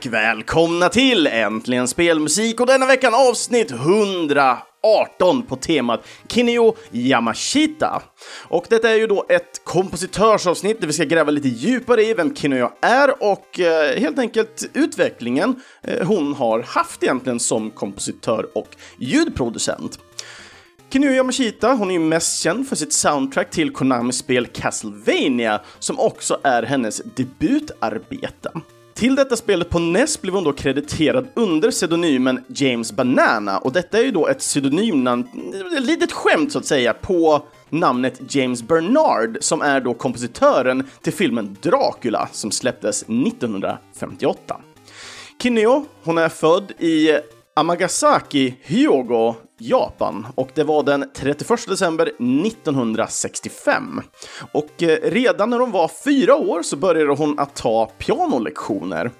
och välkomna till Äntligen Spelmusik och denna veckan avsnitt 118 på temat Kineo Yamashita. Och detta är ju då ett kompositörsavsnitt där vi ska gräva lite djupare i vem Kineo är och eh, helt enkelt utvecklingen eh, hon har haft egentligen som kompositör och ljudproducent. Kinuyo Yamashita, hon är ju mest känd för sitt soundtrack till Konamis spel Castlevania, som också är hennes debutarbete. Till detta spelet på NES blev hon då krediterad under pseudonymen James Banana och detta är ju då ett pseudonymnamn, ett litet skämt så att säga, på namnet James Bernard som är då kompositören till filmen Dracula som släpptes 1958. Kineo, hon är född i Amagasaki, Hyogo, Japan och det var den 31 december 1965. Och eh, redan när hon var fyra år så började hon att ta pianolektioner.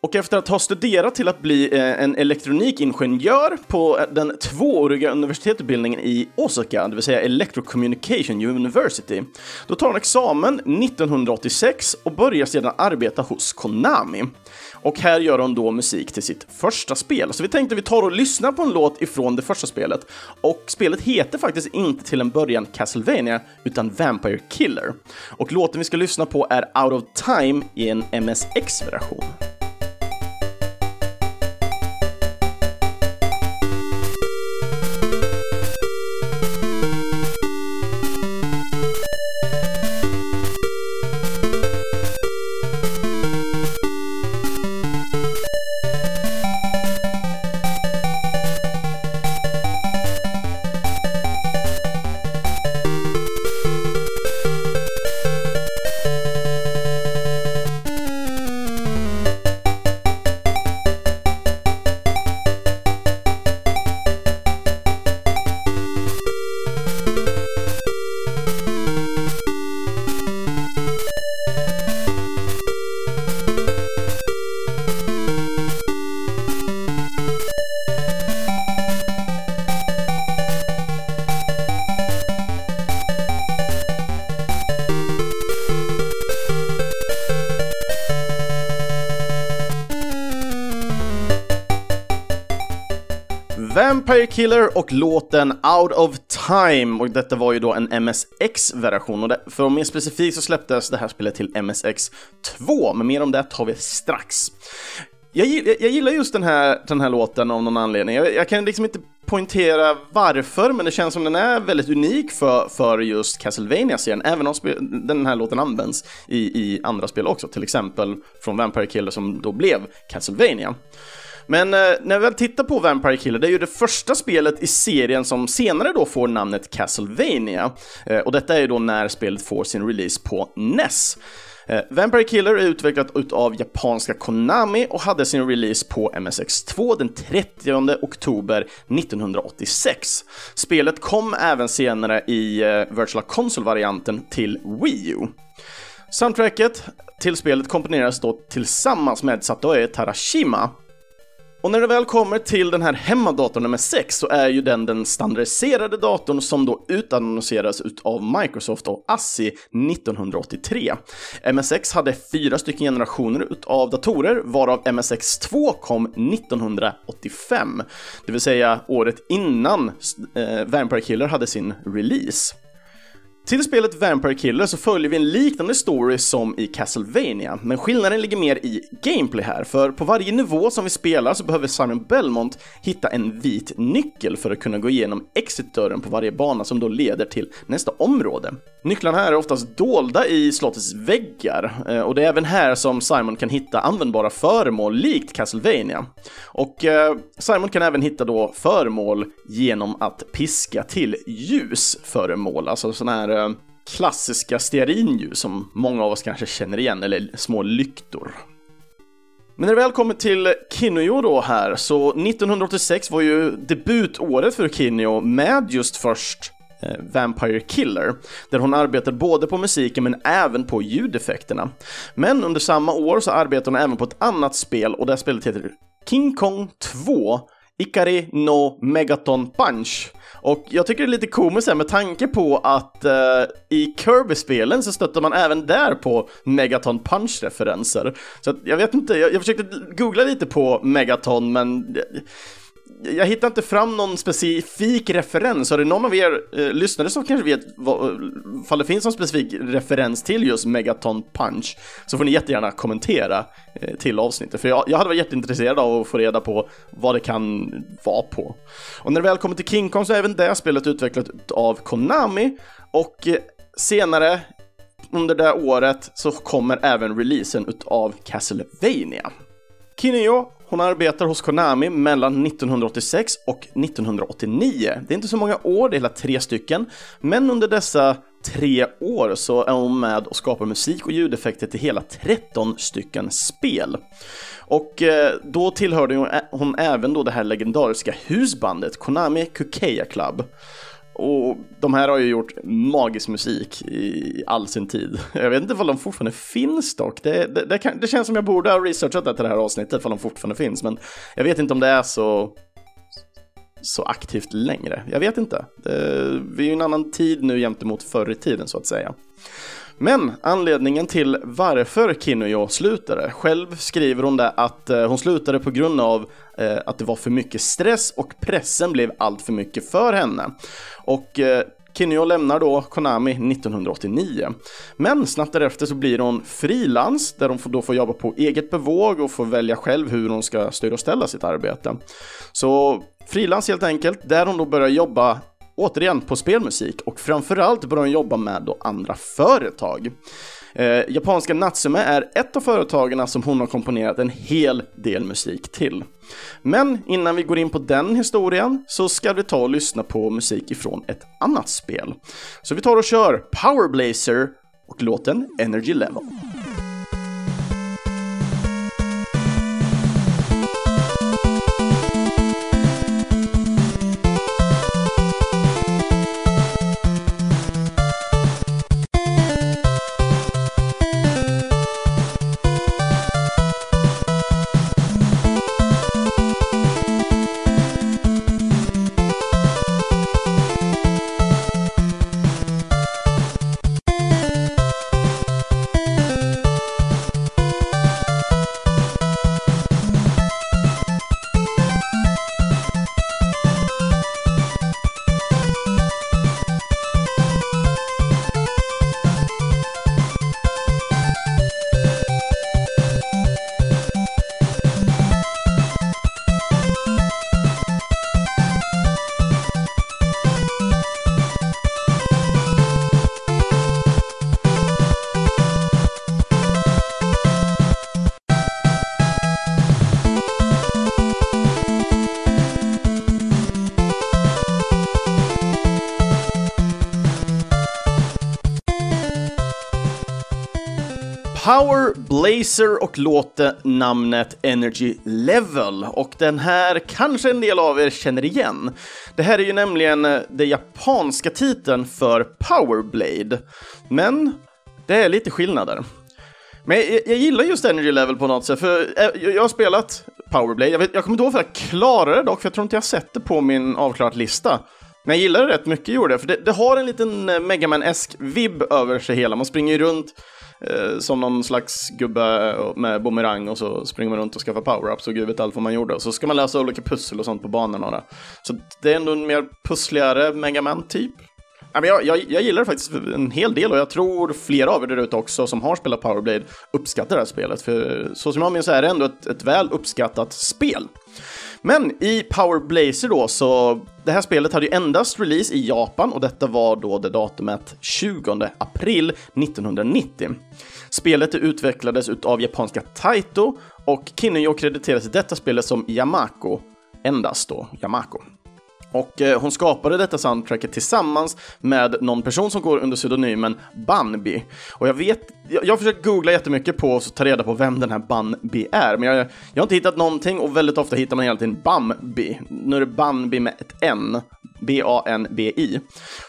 Och efter att ha studerat till att bli eh, en elektronikingenjör på eh, den tvååriga universitetsutbildningen i Osaka, det vill säga Electro Communication University, då tar hon examen 1986 och börjar sedan arbeta hos Konami. Och här gör hon då musik till sitt första spel. Så vi tänkte vi tar och lyssnar på en låt ifrån det första spelet. Och spelet heter faktiskt inte till en början Castlevania, utan Vampire Killer. Och låten vi ska lyssna på är Out of Time i en MSX-version. Vampire Killer och låten Out of Time och detta var ju då en MSX-version och det, för att mer specifikt så släpptes det här spelet till MSX 2, men mer om det tar vi strax. Jag, jag, gillar just den här, den här låten av någon anledning. Jag, jag, kan liksom inte poängtera varför, men det känns som den är väldigt unik för, för just Castlevania-serien, även om den här låten används i, i andra spel också, till exempel från Vampire Killer som då blev Castlevania. Men eh, när vi väl tittar på Vampire Killer, det är ju det första spelet i serien som senare då får namnet Castlevania. Eh, och detta är ju då när spelet får sin release på NES. Eh, Vampire Killer är utvecklat utav japanska Konami och hade sin release på MSX2 den 30 oktober 1986. Spelet kom även senare i eh, Virtual Console-varianten till Wii U. Soundtracket till spelet komponeras då tillsammans med Satoe Tarashima och när det väl kommer till den här hemmadatorn nummer 6 så är ju den den standardiserade datorn som då utannonseras av Microsoft och ASSI 1983. MSX hade fyra stycken generationer av datorer varav MSX2 kom 1985, det vill säga året innan eh, Vampire Killer hade sin release. Till spelet Vampire Killer så följer vi en liknande story som i Castlevania, men skillnaden ligger mer i gameplay här, för på varje nivå som vi spelar så behöver Simon Belmont hitta en vit nyckel för att kunna gå igenom exitdörren på varje bana som då leder till nästa område. Nycklarna här är oftast dolda i slottets väggar, eh, och det är även här som Simon kan hitta användbara föremål likt Castlevania. Och eh, Simon kan även hitta då föremål genom att piska till ljusföremål, alltså sådana här Eh, klassiska stearinljus som många av oss kanske känner igen, eller små lyktor. Men när det väl kommer till Kinyo då här, så 1986 var ju debutåret för Kinyo med just först eh, Vampire Killer, där hon arbetar både på musiken men även på ljudeffekterna. Men under samma år så arbetar hon även på ett annat spel och det spelet heter King Kong 2 Ikari no Megaton Punch. Och jag tycker det är lite komiskt här med tanke på att eh, i Kirby-spelen så stöttar man även där på Megaton Punch-referenser. Så att, jag vet inte, jag, jag försökte googla lite på Megaton men jag hittar inte fram någon specifik referens. Har det någon av er eh, lyssnare som kanske vet vad, eh, ifall det finns någon specifik referens till just Megaton Punch så får ni jättegärna kommentera eh, till avsnittet. För jag, jag hade varit jätteintresserad av att få reda på vad det kan vara på. Och när det väl kommer till King Kong så är även det spelet utvecklat av Konami och eh, senare under det året så kommer även releasen utav Castlevania. Kineo hon arbetar hos Konami mellan 1986 och 1989. Det är inte så många år, det är hela tre stycken, men under dessa tre år så är hon med och skapar musik och ljudeffekter till hela 13 stycken spel. Och eh, då tillhörde hon även då det här legendariska husbandet Konami Kukeya Club. Och de här har ju gjort magisk musik i all sin tid. Jag vet inte om de fortfarande finns dock. Det, det, det, kan, det känns som jag borde ha researchat det till det här avsnittet om de fortfarande finns. Men jag vet inte om det är så, så aktivt längre. Jag vet inte. Det, vi är ju en annan tid nu jämte mot förr i tiden så att säga. Men anledningen till varför Kinuyo slutade, själv skriver hon det att eh, hon slutade på grund av eh, att det var för mycket stress och pressen blev allt för mycket för henne. Och eh, Kinuyo lämnar då Konami 1989. Men snabbt därefter så blir hon frilans där hon då får jobba på eget bevåg och får välja själv hur hon ska styra och ställa sitt arbete. Så frilans helt enkelt, där hon då börjar jobba återigen på spelmusik och framförallt bör de jobba med då andra företag. Eh, japanska Natsume är ett av företagen som hon har komponerat en hel del musik till. Men innan vi går in på den historien så ska vi ta och lyssna på musik ifrån ett annat spel. Så vi tar och kör Power Blazer och låten Energy Level. Laser och låten namnet Energy Level och den här kanske en del av er känner igen. Det här är ju nämligen eh, den japanska titeln för Power Blade, men det är lite skillnader. Men jag, jag, gillar just Energy Level på något sätt, för eh, jag, jag har spelat Power Blade. Jag, vet, jag kommer inte ihåg för att jag klarade det dock, för jag tror inte jag sett det på min avklarat lista. Men jag gillar det rätt mycket, gjorde jag, för det, det har en liten eh, Megaman-esk vibb över sig hela. Man springer ju runt eh, som någon slags gubbe med bumerang och så springer man runt och skaffar power-ups och gud vet allt vad man gjorde. Och så ska man lösa olika pussel och sånt på banorna. Så det är ändå en mer pussligare Megaman typ. Jag, jag, jag gillar det faktiskt en hel del och jag tror flera av er där ute också som har spelat Powerblade uppskattar det här spelet. För så som jag minns så är det ändå ett, ett väl uppskattat spel. Men i Power Blazer då, så det här spelet hade ju endast release i Japan och detta var då det datumet 20 april 1990. Spelet utvecklades av japanska Taito och Kinnejo krediteras i detta spelet som Yamako, endast då Yamako. Och eh, hon skapade detta soundtracket tillsammans med någon person som går under pseudonymen Banby. Och jag vet, jag, jag har försökt googla jättemycket på och ta reda på vem den här Banby är, men jag, jag har inte hittat någonting och väldigt ofta hittar man hela tiden Bambi. Nu är det Banby med ett N. B-A-N-B-I.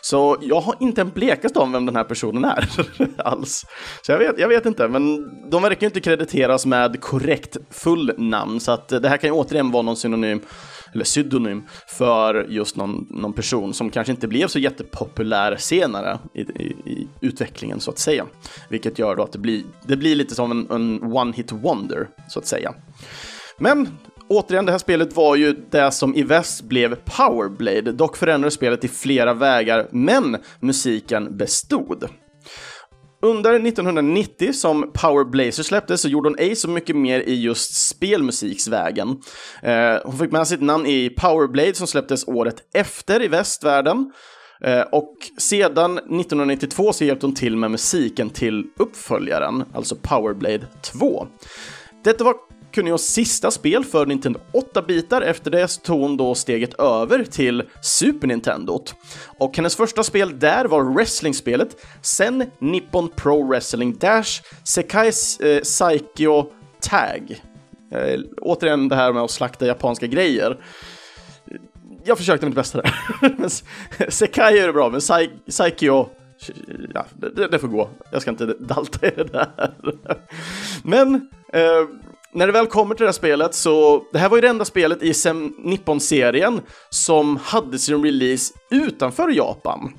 Så jag har inte en blekaste om vem den här personen är alls. Så jag vet, jag vet inte, men de verkar ju inte krediteras med korrekt fullnamn, så att det här kan ju återigen vara någon synonym eller pseudonym för just någon, någon person som kanske inte blev så jättepopulär senare i, i, i utvecklingen så att säga. Vilket gör då att det blir, det blir lite som en, en one-hit wonder så att säga. Men återigen, det här spelet var ju det som i väst blev Powerblade. Dock förändrades spelet i flera vägar, men musiken bestod. Under 1990 som Power Blazer släpptes så gjorde hon ej så mycket mer i just spelmusiksvägen. Eh, hon fick med sitt namn i Power Blade som släpptes året efter i västvärlden. Eh, och sedan 1992 så hjälpte hon till med musiken till uppföljaren, alltså Power Blade 2. Detta var Kunios sista spel för Nintendo 8-bitar. Efter det tog hon då steget över till Super Nintendo. Och hennes första spel där var wrestlingspelet, sen Nippon Pro Wrestling Dash, Sekai eh, Saikyo Tag. Eh, återigen det här med att slakta japanska grejer. Jag försökte mitt bästa där. Sekai är det bra, men Saikyo eh, ja, det, det, får gå. Jag ska inte dalta i det där. Men eh, när det väl kommer till det här spelet så, det här var ju det enda spelet i Sem Nippon-serien som hade sin release utanför Japan.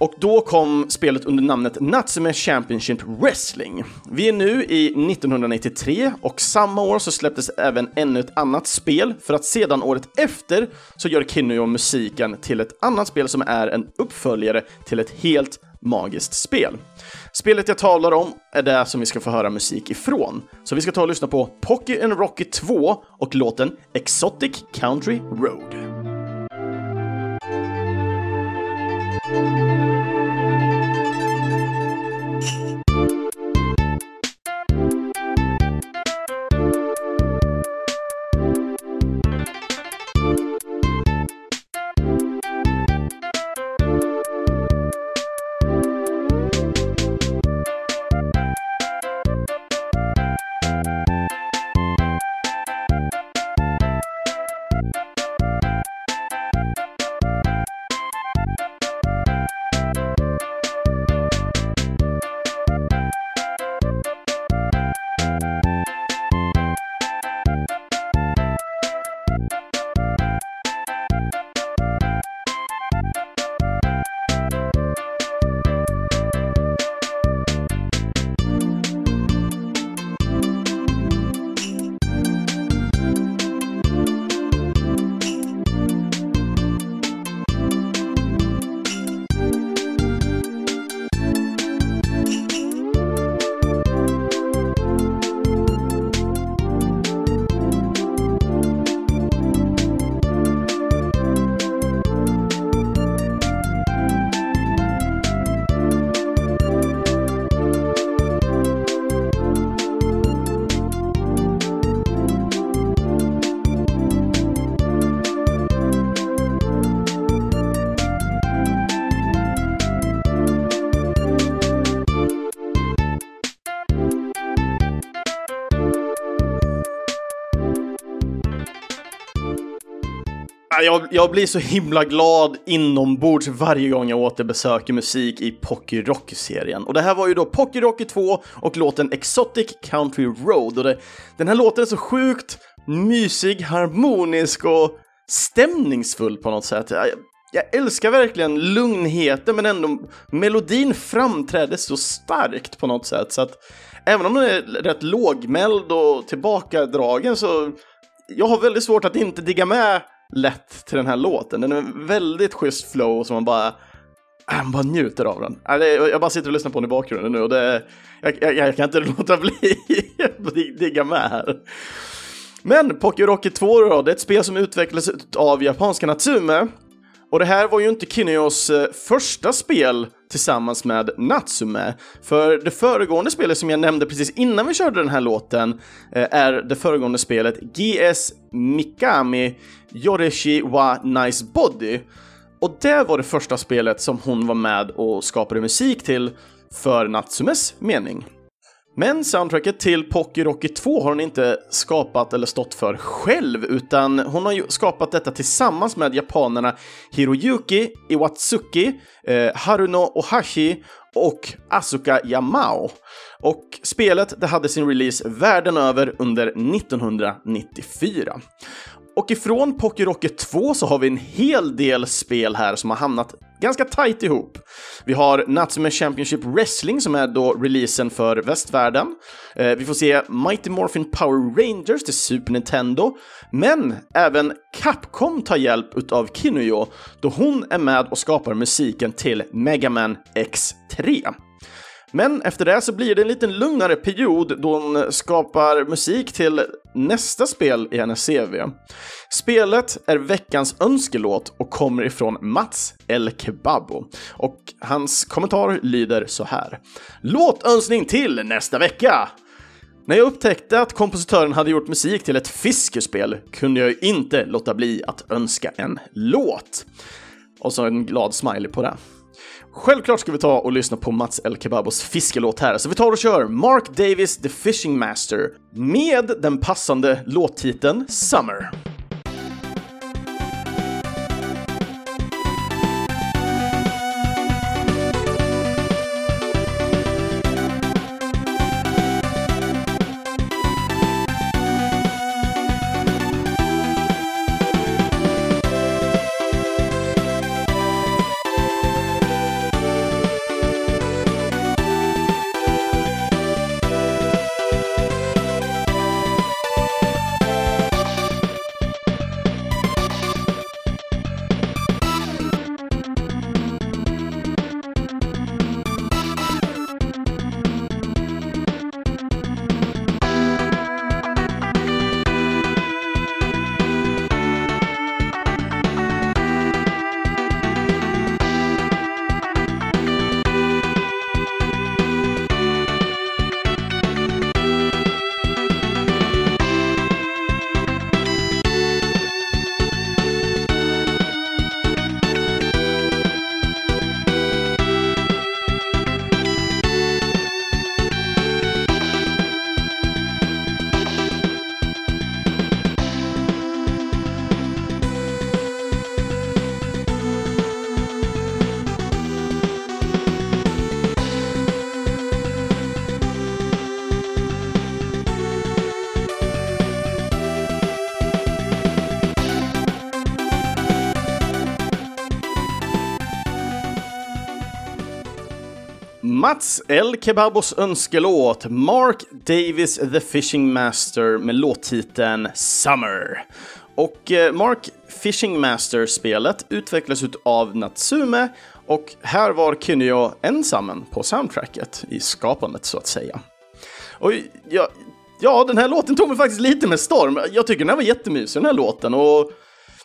Och då kom spelet under namnet Natsume Championship Wrestling. Vi är nu i 1993 och samma år så släpptes även ännu ett annat spel för att sedan året efter så gör Kinnuyo musiken till ett annat spel som är en uppföljare till ett helt magiskt spel. Spelet jag talar om är det som vi ska få höra musik ifrån. Så vi ska ta och lyssna på Pocky and Rocky 2 och låten Exotic Country Road. Jag, jag, blir så himla glad inombords varje gång jag återbesöker musik i Pocky Rocky-serien. Och det här var ju då Pocky Rocky 2 och låten Exotic Country Road. Och det, den här låten är så sjukt mysig, harmonisk och stämningsfull på något sätt. Jag, jag älskar verkligen lugnheten men ändå melodin framträder så starkt på något sätt. Så att även om den är rätt lågmäld och tillbakadragen så jag har väldigt svårt att inte digga med lätt till den här låten. Den är väldigt schysst flow som man bara, man bara njuter av den. Äh, jag bara sitter och lyssnar på den i bakgrunden nu och det, jag, jag, jag kan inte låta bli att digga med här. Men Poké Rocket 2 då, det är ett spel som utvecklades av japanska Natsume och det här var ju inte Kineos eh, första spel tillsammans med Natsume. För det föregående spelet som jag nämnde precis innan vi körde den här låten eh, är det föregående spelet GS Mikami Yoreshi wa Nice Body. Och det var det första spelet som hon var med och skapade musik till för Natsumes mening. Men soundtracket till Pocky Rocky 2 har hon inte skapat eller stått för själv, utan hon har ju skapat detta tillsammans med japanerna Hiroyuki Iwatsuki, eh, Haruno Ohashi och Asuka Yamao. Och spelet det hade sin release världen över under 1994. Och ifrån Pocky Rocket 2 så har vi en hel del spel här som har hamnat ganska tight ihop. Vi har Natsume Championship Wrestling som är då releasen för västvärlden. Eh, vi får se Mighty Morphin Power Rangers till Super Nintendo, men även Capcom tar hjälp utav Kinuyo då hon är med och skapar musiken till Mega Man X3. Men efter det så blir det en lite lugnare period då hon skapar musik till nästa spel i hennes CV. Spelet är veckans önskelåt och kommer ifrån Mats El Kebabo. Och hans kommentar lyder så här. Låtönskning till nästa vecka! När jag upptäckte att kompositören hade gjort musik till ett fiskespel kunde jag inte låta bli att önska en låt. Och så en glad smiley på det. Självklart ska vi ta och lyssna på Mats El Kebabos fiskelåt här, så vi tar och kör Mark Davis The Fishing Master med den passande låttiteln Summer. Mats El Kebabos önskelåt Mark Davis The Fishing Master med låttiteln Summer. Och eh, Mark Fishing Master-spelet utvecklas av Natsume och här var Kunio ensam på soundtracket i skapandet så att säga. Och ja, ja, den här låten tog mig faktiskt lite med storm. Jag tycker den här var jättemysig den här låten och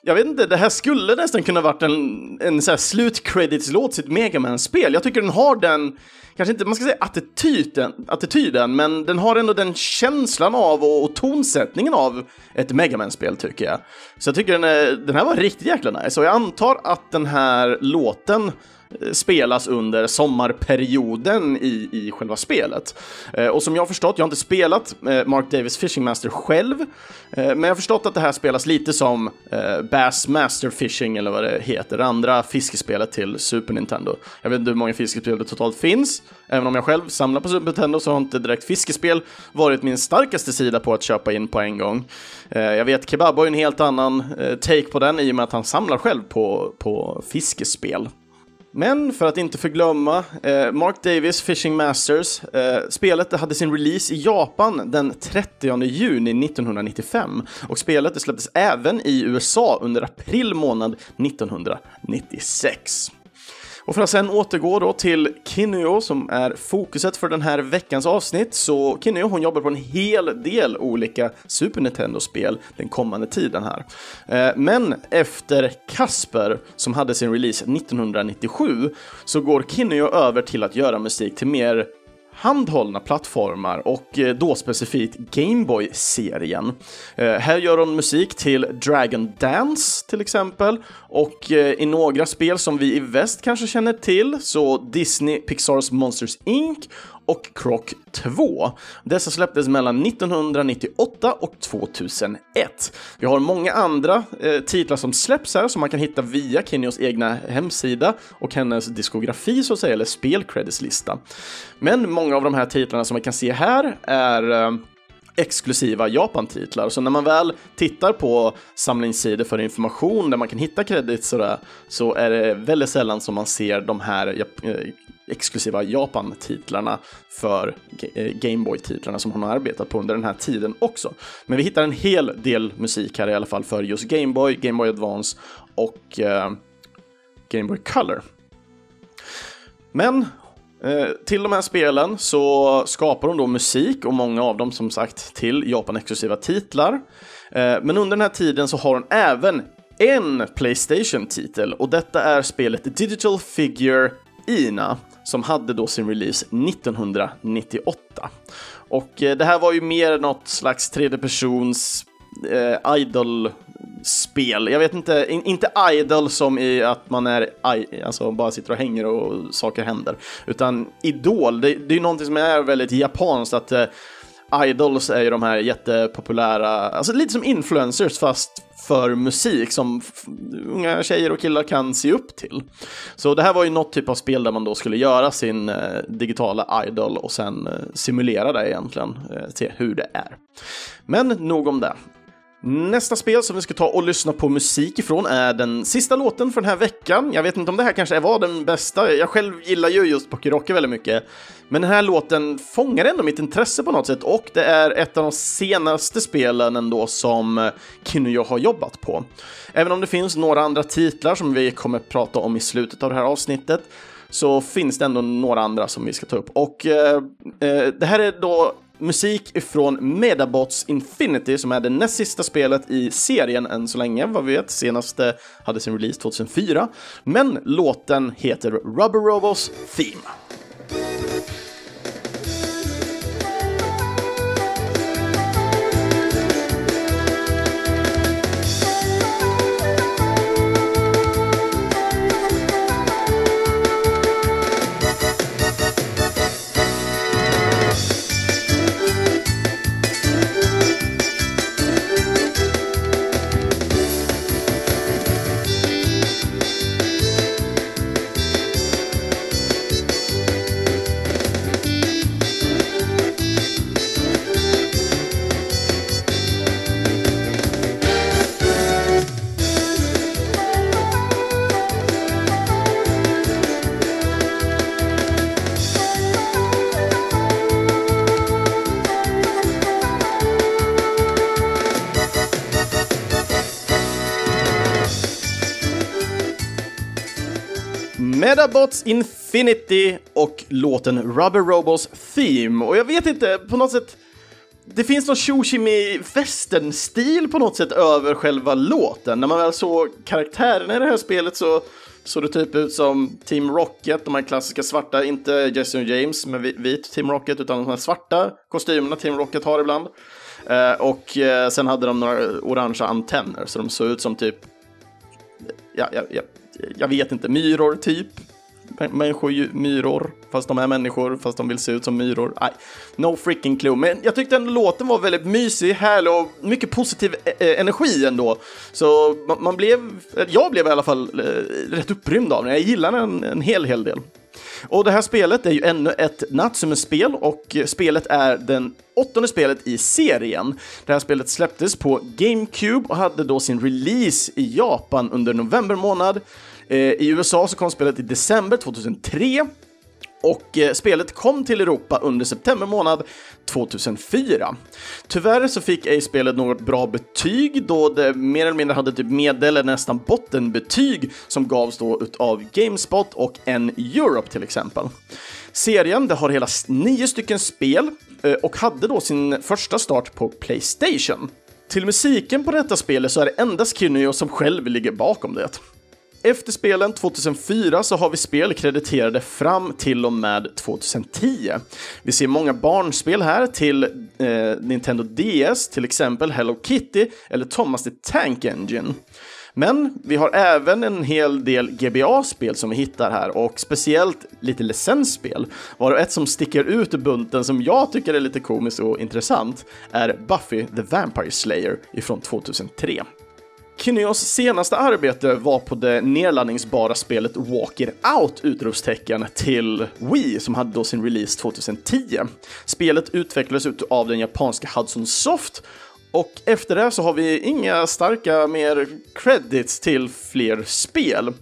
jag vet inte, det här skulle nästan kunna varit en, en så här slutcredits-låt sitt ett Megaman-spel. Jag tycker den har den, kanske inte man ska säga attityden, attityden men den har ändå den känslan av och, och tonsättningen av ett Megaman-spel tycker jag. Så jag tycker den, är, den här var riktigt jäkla nice och jag antar att den här låten spelas under sommarperioden i, i själva spelet. Eh, och som jag har förstått, jag har inte spelat eh, Mark Davis Fishing Master själv, eh, men jag har förstått att det här spelas lite som eh, Bass Master Fishing eller vad det heter, det andra fiskespelet till Super Nintendo. Jag vet inte hur många fiskespel det totalt finns, även om jag själv samlar på Super Nintendo så har inte direkt fiskespel varit min starkaste sida på att köpa in på en gång. Eh, jag vet Kebab har ju en helt annan eh, take på den i och med att han samlar själv på, på fiskespel. Men för att inte förglömma, eh, Mark Davis Fishing Masters, eh, spelet hade sin release i Japan den 30 juni 1995 och spelet släpptes även i USA under april månad 1996. Och för att sen återgå då till Kinyo som är fokuset för den här veckans avsnitt, så Kinyo hon jobbar på en hel del olika Super Nintendo-spel den kommande tiden här. Eh, men efter Kasper, som hade sin release 1997, så går Kinyo över till att göra musik till mer handhållna plattformar och eh, då specifikt Gameboy-serien. Eh, här gör hon musik till Dragon Dance till exempel och eh, i några spel som vi i väst kanske känner till, så Disney Pixars Monsters Inc och Croc 2. Dessa släpptes mellan 1998 och 2001. Vi har många andra eh, titlar som släpps här som man kan hitta via Kinyos egna hemsida och hennes diskografi så att säga, eller spelcreditslista. Men många av de här titlarna som man kan se här är eh, exklusiva Japan-titlar. Så när man väl tittar på samlingssidor för information där man kan hitta credits sådär, så är det väldigt sällan som man ser de här eh, exklusiva Japan-titlarna för eh, Gameboy-titlarna som hon har arbetat på under den här tiden också. Men vi hittar en hel del musik här i alla fall för just Gameboy, Gameboy Advance och eh, Gameboy Color. Men Eh, till de här spelen så skapar hon då musik och många av dem som sagt till Japan-exklusiva titlar. Eh, men under den här tiden så har hon även en Playstation-titel och detta är spelet Digital Figure Ina som hade då sin release 1998. Och eh, det här var ju mer något slags tredjepersons eh, idol spel. Jag vet inte, in, inte idol som i att man är, alltså bara sitter och hänger och saker händer, utan idol. Det, det är ju någonting som är väldigt japanskt, att eh, idols är ju de här jättepopulära, alltså lite som influencers fast för musik som unga tjejer och killar kan se upp till. Så det här var ju något typ av spel där man då skulle göra sin eh, digitala idol och sen eh, simulera det egentligen, eh, se hur det är. Men nog om det. Nästa spel som vi ska ta och lyssna på musik ifrån är den sista låten för den här veckan. Jag vet inte om det här kanske var den bästa. Jag själv gillar ju just Pokérocker väldigt mycket. Men den här låten fångar ändå mitt intresse på något sätt och det är ett av de senaste spelen ändå som Kinuyo har jobbat på. Även om det finns några andra titlar som vi kommer prata om i slutet av det här avsnittet så finns det ändå några andra som vi ska ta upp. Och eh, eh det här är då musik ifrån Medabots Infinity som är det näst sista spelet i serien än så länge, vad vi vet. Senaste hade sin release 2004. Men låten heter Rubber Robos Theme. Medabots Infinity och låten Rubber Robos Theme. Och jag vet inte, på något sätt, det finns någon tjochimi västern-stil på något sätt över själva låten. När man väl såg karaktärerna i det här spelet så såg det typ ut som Team Rocket, de här klassiska svarta, inte Jesse och James med vit Team Rocket, utan de här svarta kostymerna Team Rocket har ibland. Eh, och eh, sen hade de några orangea antenner, så de såg ut som typ, ja, ja, ja jag vet inte, myror typ. Människor, myror, fast de är människor, fast de vill se ut som myror. Nej, no freaking clue. Men jag tyckte ändå låten var väldigt mysig, härlig och mycket positiv eh, eh, energi ändå. Så man, man, blev, jag blev i alla fall eh, rätt upprymd av den. Jag gillar den en hel, hel del. Och det här spelet är ju ännu ett Natsume-spel och spelet är den åttonde spelet i serien. Det här spelet släpptes på GameCube och hade då sin release i Japan under november månad. Eh, I USA så kom spelet i december 2003 och eh, spelet kom till Europa under september månad 2004. Tyvärr så fick ej spelet något bra betyg då det mer eller mindre hade typ medel eller nästan bottenbetyg som gavs då utav Gamespot och en Europe till exempel. Serien det har hela nio stycken spel eh, och hade då sin första start på Playstation. Till musiken på detta spelet så är det endast Kinyo som själv ligger bakom det. Efter spelen 2004 så har vi spel krediterade fram till och med 2010. Vi ser många barnspel här till eh, Nintendo DS, till exempel Hello Kitty eller Thomas the Tank Engine. Men vi har även en hel del GBA-spel som vi hittar här och speciellt lite licensspel. Varav ett som sticker ut ur bunten som jag tycker är lite komiskt och intressant är Buffy the Vampire Slayer ifrån 2003. Kineos senaste arbete var på det nedladdningsbara spelet Walk It Out! utropstecken till Wii som hade då sin release 2010. Spelet utvecklades ut av den japanska Hudson Soft och efter det så har vi inga starka mer credits till fler spel.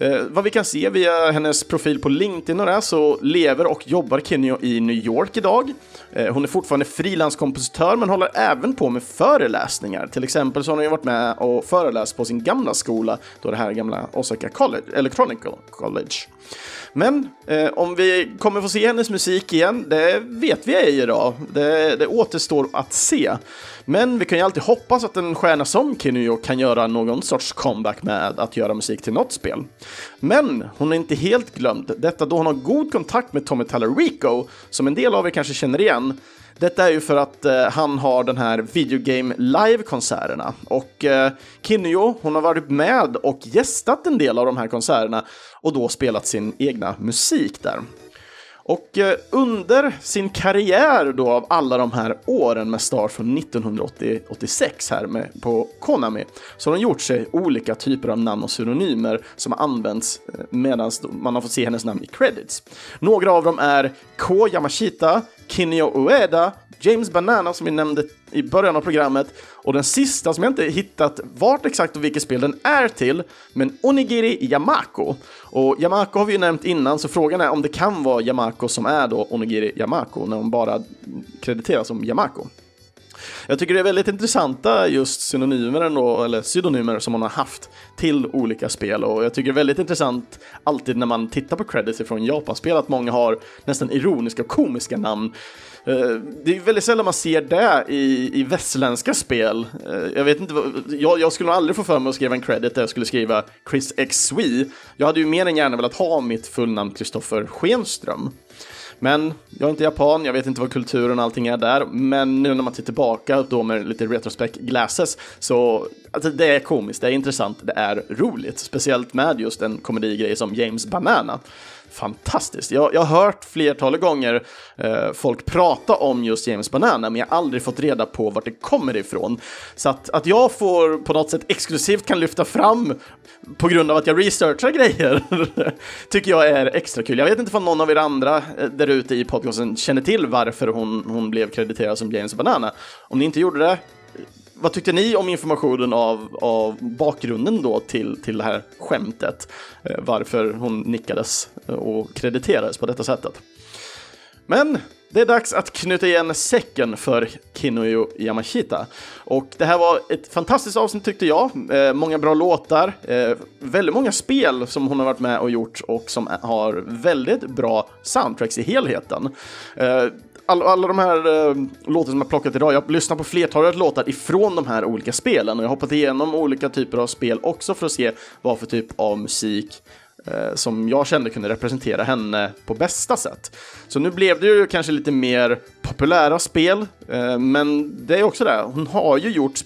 Eh, vad vi kan se via hennes profil på LinkedIn och det så lever och jobbar Kinyo i New York idag. Eh, hon är fortfarande frilanskompositör men håller även på med föreläsningar. Till exempel så har hon ju varit med och föreläst på sin gamla skola, då det här gamla Osaka College, Electronic College. Men eh, om vi kommer få se hennes musik igen, det vet vi ej idag. Det, det återstår att se. Men vi kan ju alltid hoppas att en stjärna som Kinyo kan göra någon sorts comeback med att göra musik till något spel. Men hon är inte helt glömd, detta då hon har god kontakt med Tommy Tallarico, som en del av er kanske känner igen. Detta är ju för att eh, han har den här Videogame Live-konserterna och eh, Kinyo, hon har varit med och gästat en del av de här konserterna och då spelat sin egna musik där. Och eh, under sin karriär då av alla de här åren med start från 1986 här med, på Konami så har hon gjort sig olika typer av namn och synonymer som har använts eh, medan man har fått se hennes namn i credits. Några av dem är K. Yamashita, Kinyo Ueda, James Banana som vi nämnde i början av programmet och den sista som jag inte hittat vart exakt och vilket spel den är till, men Onigiri Yamako. Och Yamako har vi ju nämnt innan, så frågan är om det kan vara Yamako som är då Onigiri Yamako när hon bara krediteras som Yamako. Jag tycker det är väldigt intressanta just synonymer ändå, eller pseudonymer som hon har haft till olika spel och jag tycker det är väldigt intressant alltid när man tittar på credits ifrån Japanspel att många har nästan ironiska och komiska namn. Eh, det är väldigt sällan man ser det i, i västländska spel. Eh, jag vet inte, jag, jag skulle nog aldrig få för mig att skriva en credit där jag skulle skriva Chris X Swee. Jag hade ju mer än gärna velat ha mitt fullnamn Kristoffer Schenström. Men jag är inte japan, jag vet inte vad kulturen och allting är där, men nu när man tittar tillbaka då med lite retrospect glasses så alltså det är komiskt, det är intressant, det är roligt, speciellt med just en komedigrej som James Banana fantastiskt. Jag, jag har hört flertalet gånger eh, folk prata om just James Banana, men jag har aldrig fått reda på vart det kommer ifrån. Så att, att jag får på något sätt exklusivt kan lyfta fram på grund av att jag researchar grejer tycker jag är extra kul. Jag vet inte om någon av er andra eh, där ute i podcasten känner till varför hon, hon blev krediterad som James Banana. Om ni inte gjorde det, vad tyckte ni om informationen av, av bakgrunden då till, till det här skämtet? Eh, varför hon nickades eh, och krediterades på detta sättet? Men det är dags att knyta igen säcken för Kinuyo Yamashita. Och det här var ett fantastiskt avsnitt tyckte jag. Eh, många bra låtar, eh, väldigt många spel som hon har varit med och gjort och som har väldigt bra soundtracks i helheten. Eh, all, alla de här eh, låtarna som jag plockat idag, jag har lyssnat på flertalet låtar ifrån de här olika spelen och jag har hoppat igenom olika typer av spel också för att se vad för typ av musik eh, som jag kände kunde representera henne på bästa sätt. Så nu blev det ju kanske lite mer populära spel, eh, men det är också det, hon har ju gjort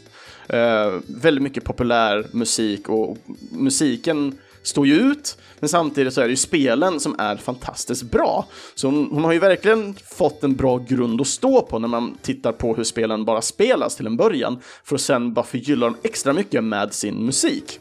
eh, väldigt mycket populär musik och musiken står ju ut, men samtidigt så är det ju spelen som är fantastiskt bra. Så hon, hon, har ju verkligen fått en bra grund att stå på när man tittar på hur spelen bara spelas till en början, för att sen bara förgylla dem extra mycket med sin musik.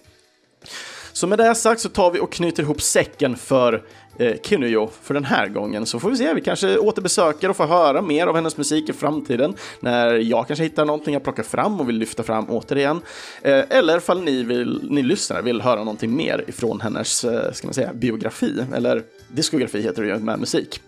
Så med det sagt så tar vi och knyter ihop säcken för eh, Kinuyo för den här gången. Så får vi se, vi kanske återbesöker och får höra mer av hennes musik i framtiden när jag kanske hittar någonting jag plockar fram och vill lyfta fram återigen. Eh, eller ifall ni, vill, ni lyssnare vill höra någonting mer ifrån hennes, eh, ska man säga, biografi, eller diskografi heter det ju med musik.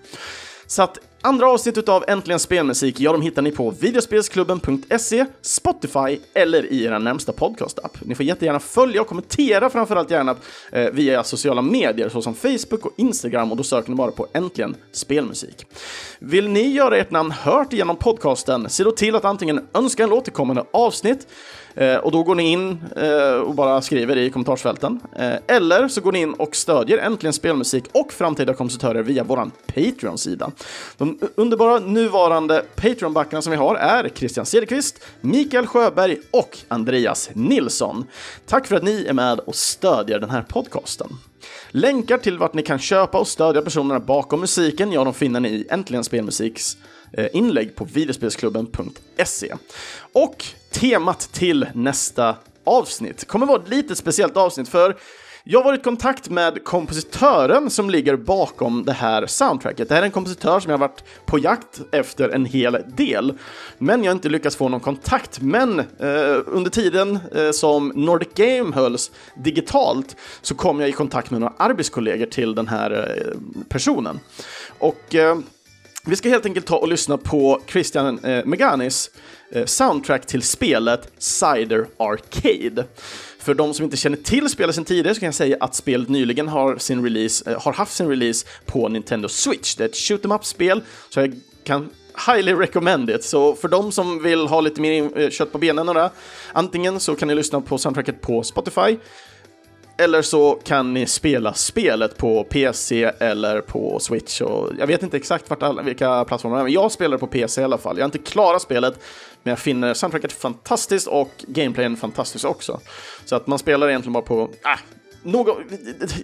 Så att andra avsnittet av Äntligen Spelmusik, ja, de hittar ni på videospelsklubben.se, Spotify eller i er närmsta podcastapp. Ni får jättegärna följa och kommentera framförallt gärna eh, via sociala medier såsom Facebook och Instagram och då söker ni bara på Äntligen Spelmusik. Vill ni göra ert namn hört genom podcasten, se då till att antingen önska en låt till kommande avsnitt Eh, och då går ni in eh, och bara skriver i kommentarsfälten. Eh, eller så går ni in och stödjer Äntligen Spelmusik och framtida kompositörer via vår Patreon-sida. de underbara nuvarande Patreon-backarna som vi har är Christian Cederqvist, Mikael Sjöberg och Andreas Nilsson. Tack för att ni är med och stödjer den här podcasten. Länkar till vart ni kan köpa och stödja personerna bakom musiken, ja, de finner ni i Äntligen Spelmusiks Eh, inlägg på videospelsklubben.se. Och temat till nästa avsnitt kommer vara ett lite speciellt avsnitt för jag har varit i kontakt med kompositören som ligger bakom det här soundtracket. Det här är en kompositör som jag har varit på jakt efter en hel del, men jag har inte lyckats få någon kontakt. Men eh, under tiden eh, som Nordic Game hölls digitalt så kom jag i kontakt med några arbetskollegor till den här eh, personen. Och eh, vi ska helt enkelt ta och lyssna på Christian eh, Meganis eh, soundtrack till spelet Cider Arcade. För de som inte känner till spelet sedan tidigare så kan jag säga att spelet nyligen har, sin release, eh, har haft sin release på Nintendo Switch. Det är ett shoot em up-spel, så jag kan highly recommend it. Så för de som vill ha lite mer eh, kött på benen och det, antingen så kan ni lyssna på soundtracket på Spotify, eller så kan ni spela spelet på PC eller på Switch. Och jag vet inte exakt vart alla, vilka plattformar det är, men jag spelar på PC i alla fall. Jag har inte klarat spelet, men jag finner soundtracket fantastiskt och gameplayen fantastisk också. Så att man spelar egentligen bara på... Äh, någon,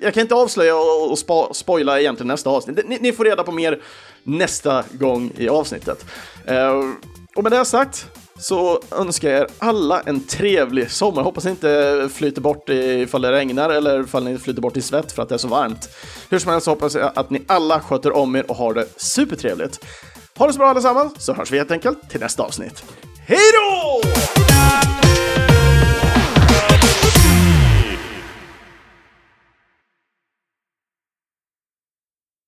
jag kan inte avslöja och, och spo, spoila egentligen nästa avsnitt. Ni, ni, får reda på mer nästa gång i avsnittet. Uh, och med det sagt så önskar jag er alla en trevlig sommar. Hoppas ni inte flyter bort ifall det regnar eller ifall ni flyter bort i svett för att det är så varmt. Hur som helst så hoppas jag att ni alla sköter om er och har det supertrevligt. Ha det så bra allesammans så hörs vi helt enkelt till nästa avsnitt. Hej då!